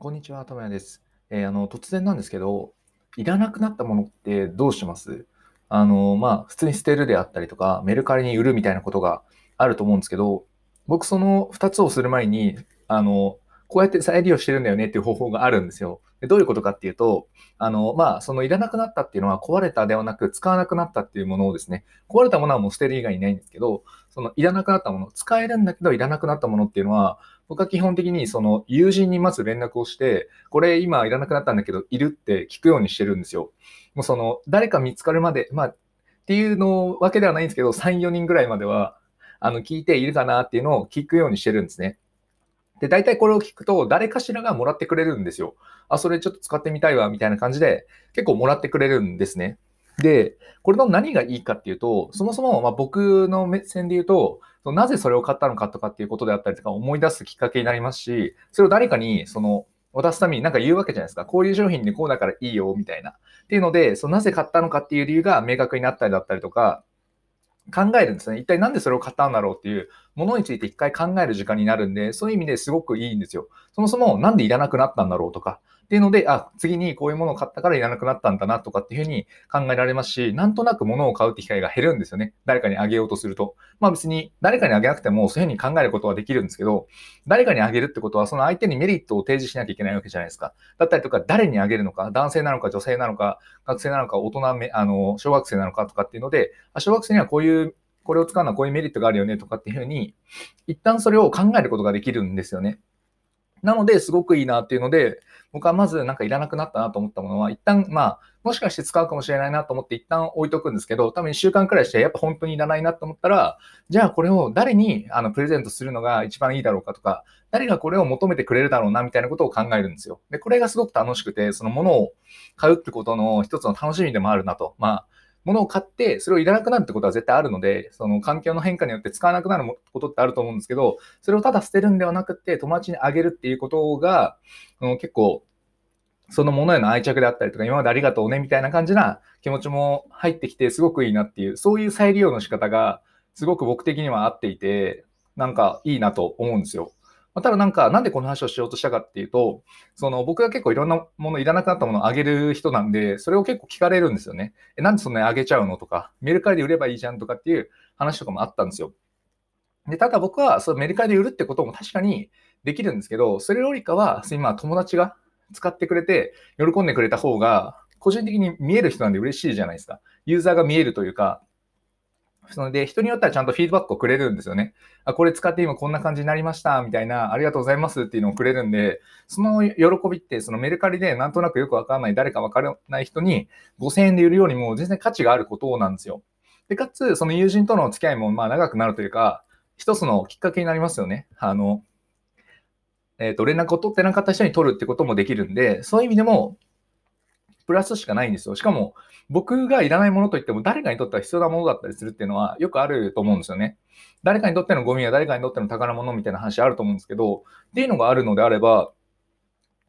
こんにちは、ともやです。えーあの、突然なんですけど、いらなくなったものってどうします？あの、まあ、普通に捨てるであったりとか、メルカリに売るみたいなことがあると思うんですけど、僕その2つをする前に、あの、こうやって再利用してるんだよねっていう方法があるんですよ。でどういうことかっていうと、あの、まあ、そのいらなくなったっていうのは壊れたではなく使わなくなったっていうものをですね、壊れたものはもう捨てる以外にないんですけど、そのいらなくなったもの、使えるんだけどいらなくなったものっていうのは、僕は基本的にその友人にまず連絡をして、これ今いらなくなったんだけど、いるって聞くようにしてるんですよ。もうその、誰か見つかるまで、まあ、っていうのわけではないんですけど、3、4人ぐらいまでは、あの、聞いているかなっていうのを聞くようにしてるんですね。で、大体これを聞くと、誰かしらがもらってくれるんですよ。あ、それちょっと使ってみたいわ、みたいな感じで、結構もらってくれるんですね。で、これの何がいいかっていうと、そもそもま僕の目線で言うと、そのなぜそれを買ったのかとかっていうことであったりとか思い出すきっかけになりますし、それを誰かにその渡すために何か言うわけじゃないですか。こういう商品でこうだからいいよ、みたいな。っていうので、そのなぜ買ったのかっていう理由が明確になったりだったりとか、考えるんですね。一体なんでそれを買ったんだろうっていうものについて一回考える時間になるんで、そういう意味ですごくいいんですよ。そもそもなんでいらなくなったんだろうとか、っていうので、あ、次にこういうものを買ったからいらなくなったんだなとかっていうふうに考えられますし、なんとなく物を買うって機会が減るんですよね。誰かにあげようとすると。まあ別に誰かにあげなくてもそういうふうに考えることはできるんですけど、誰かにあげるってことはその相手にメリットを提示しなきゃいけないわけじゃないですか。だったりとか、誰にあげるのか、男性なのか女性なのか、学生なのか、大人め、あの、小学生なのかとかっていうので、小学生にはこういうこれを使うのはこういうメリットがあるよねとかっていうふうに、一旦それを考えることができるんですよね。なので、すごくいいなっていうので、僕はまずなんかいらなくなったなと思ったものは、一旦、まあ、もしかして使うかもしれないなと思って一旦置いとくんですけど、多分1週間くらいして、やっぱ本当にいらないなと思ったら、じゃあこれを誰にあのプレゼントするのが一番いいだろうかとか、誰がこれを求めてくれるだろうなみたいなことを考えるんですよ。で、これがすごく楽しくて、そのものを買うってことの一つの楽しみでもあるなと。まあ、物を買って、それをいらなくなるってことは絶対あるので、その環境の変化によって使わなくなることってあると思うんですけど、それをただ捨てるんではなくて、友達にあげるっていうことが、結構、そのものへの愛着であったりとか、今までありがとうねみたいな感じな気持ちも入ってきて、すごくいいなっていう、そういう再利用の仕方が、すごく僕的には合っていて、なんかいいなと思うんですよ。まただなんか、なんでこの話をしようとしたかっていうと、その僕が結構いろんなもの、いらなくなったものをあげる人なんで、それを結構聞かれるんですよね。え、なんでそんなにあげちゃうのとか、メルカリで売ればいいじゃんとかっていう話とかもあったんですよ。で、ただ僕はそのメルカリで売るってことも確かにできるんですけど、それよりかは、今友達が使ってくれて、喜んでくれた方が、個人的に見える人なんで嬉しいじゃないですか。ユーザーが見えるというか、それで、人によってはちゃんとフィードバックをくれるんですよね。あ、これ使って今こんな感じになりました、みたいな、ありがとうございますっていうのをくれるんで、その喜びって、そのメルカリでなんとなくよくわからない、誰かわからない人に5000円で売るよりも全然価値があることなんですよ。で、かつ、その友人との付き合いもまあ長くなるというか、一つのきっかけになりますよね。あの、えっ、ー、と、連絡を取ってなかった人に取るってこともできるんで、そういう意味でも、プラスしかないんですよ。しかも、僕がいらないものといっても、誰かにとっては必要なものだったりするっていうのはよくあると思うんですよね。誰かにとってのゴミは誰かにとっての宝物みたいな話あると思うんですけど、っていうのがあるのであれば、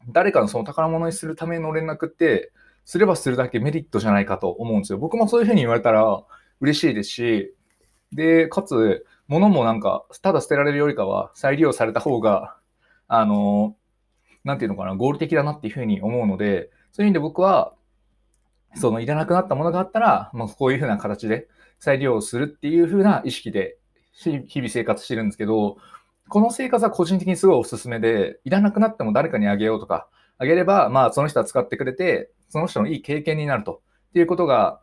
誰かのその宝物にするための連絡って、すればするだけメリットじゃないかと思うんですよ。僕もそういうふうに言われたら嬉しいですし、で、かつ、物もなんか、ただ捨てられるよりかは再利用された方が、あの、なんていうのかな、合理的だなっていうふうに思うので、そういう意味で僕は、そのいらなくなったものがあったら、まあ、こういうふうな形で再利用するっていうふうな意識で日々生活してるんですけど、この生活は個人的にすごいおすすめで、いらなくなっても誰かにあげようとか、あげれば、まあその人は使ってくれて、その人のいい経験になると。っていうことが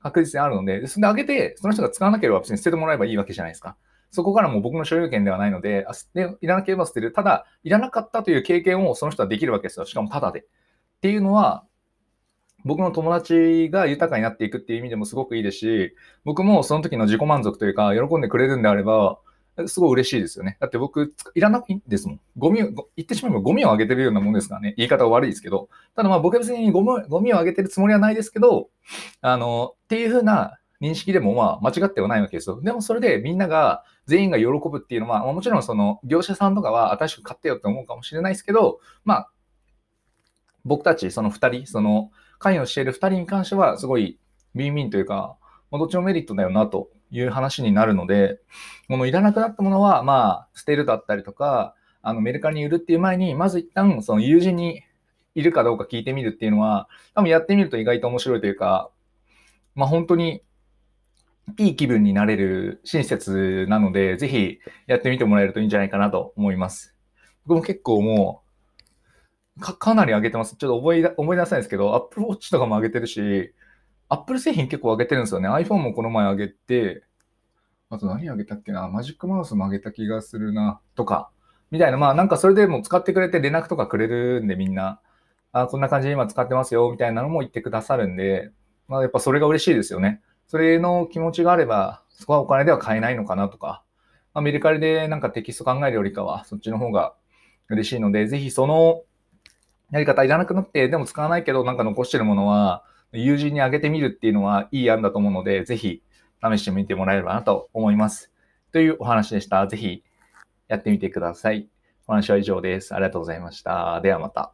確実にあるので、それであげて、その人が使わなければ別に捨ててもらえばいいわけじゃないですか。そこからもう僕の所有権ではないので、あでいらなければ捨てる。ただ、いらなかったという経験をその人はできるわけですよ。しかもただで。っていうのは、僕の友達が豊かになっていくっていう意味でもすごくいいですし、僕もその時の自己満足というか、喜んでくれるんであれば、すごい嬉しいですよね。だって僕、いらないんですもん。ゴミを、言ってしまえばゴミをあげてるようなもんですからね。言い方は悪いですけど。ただまあ僕は別にゴミゴミをあげてるつもりはないですけど、あの、っていうふうな認識でもまあ間違ってはないわけですよ。でもそれでみんなが、全員が喜ぶっていうのは、もちろんその業者さんとかは新しく買ってよって思うかもしれないですけど、まあ、僕たちその2人、その関与している2人に関しては、すごいウィンウィンというか、どっちもメリットだよなという話になるので、このいらなくなったものは、まあ、捨てるだったりとか、あのメルカリに売るっていう前に、まず一旦その友人にいるかどうか聞いてみるっていうのは、多分やってみると意外と面白いというか、まあ本当にいい気分になれる親切なので、ぜひやってみてもらえるといいんじゃないかなと思います。僕も結構もう、かかなり上げてます。ちょっと思い思い出せないですけど、Apple Watch とかも上げてるし、Apple 製品結構上げてるんですよね。iPhone もこの前上げて、あと何上げたっけな？マジックマウスも上げた気がするな、とか、みたいな。まあなんかそれでも使ってくれて連絡とかくれるんでみんな、あこんな感じで今使ってますよ、みたいなのも言ってくださるんで、まあやっぱそれが嬉しいですよね。それの気持ちがあれば、そこはお金では買えないのかなとか、まあ、メルカリでなんかテキスト考えるよりかは、そっちの方が嬉しいので、ぜひそのやり方いらなくなって、でも使わないけどなんか残してるものは、友人にあげてみるっていうのはいい案だと思うので、ぜひ試してみてもらえればなと思います。というお話でした。ぜひやってみてください。お話は以上です。ありがとうございました。ではまた。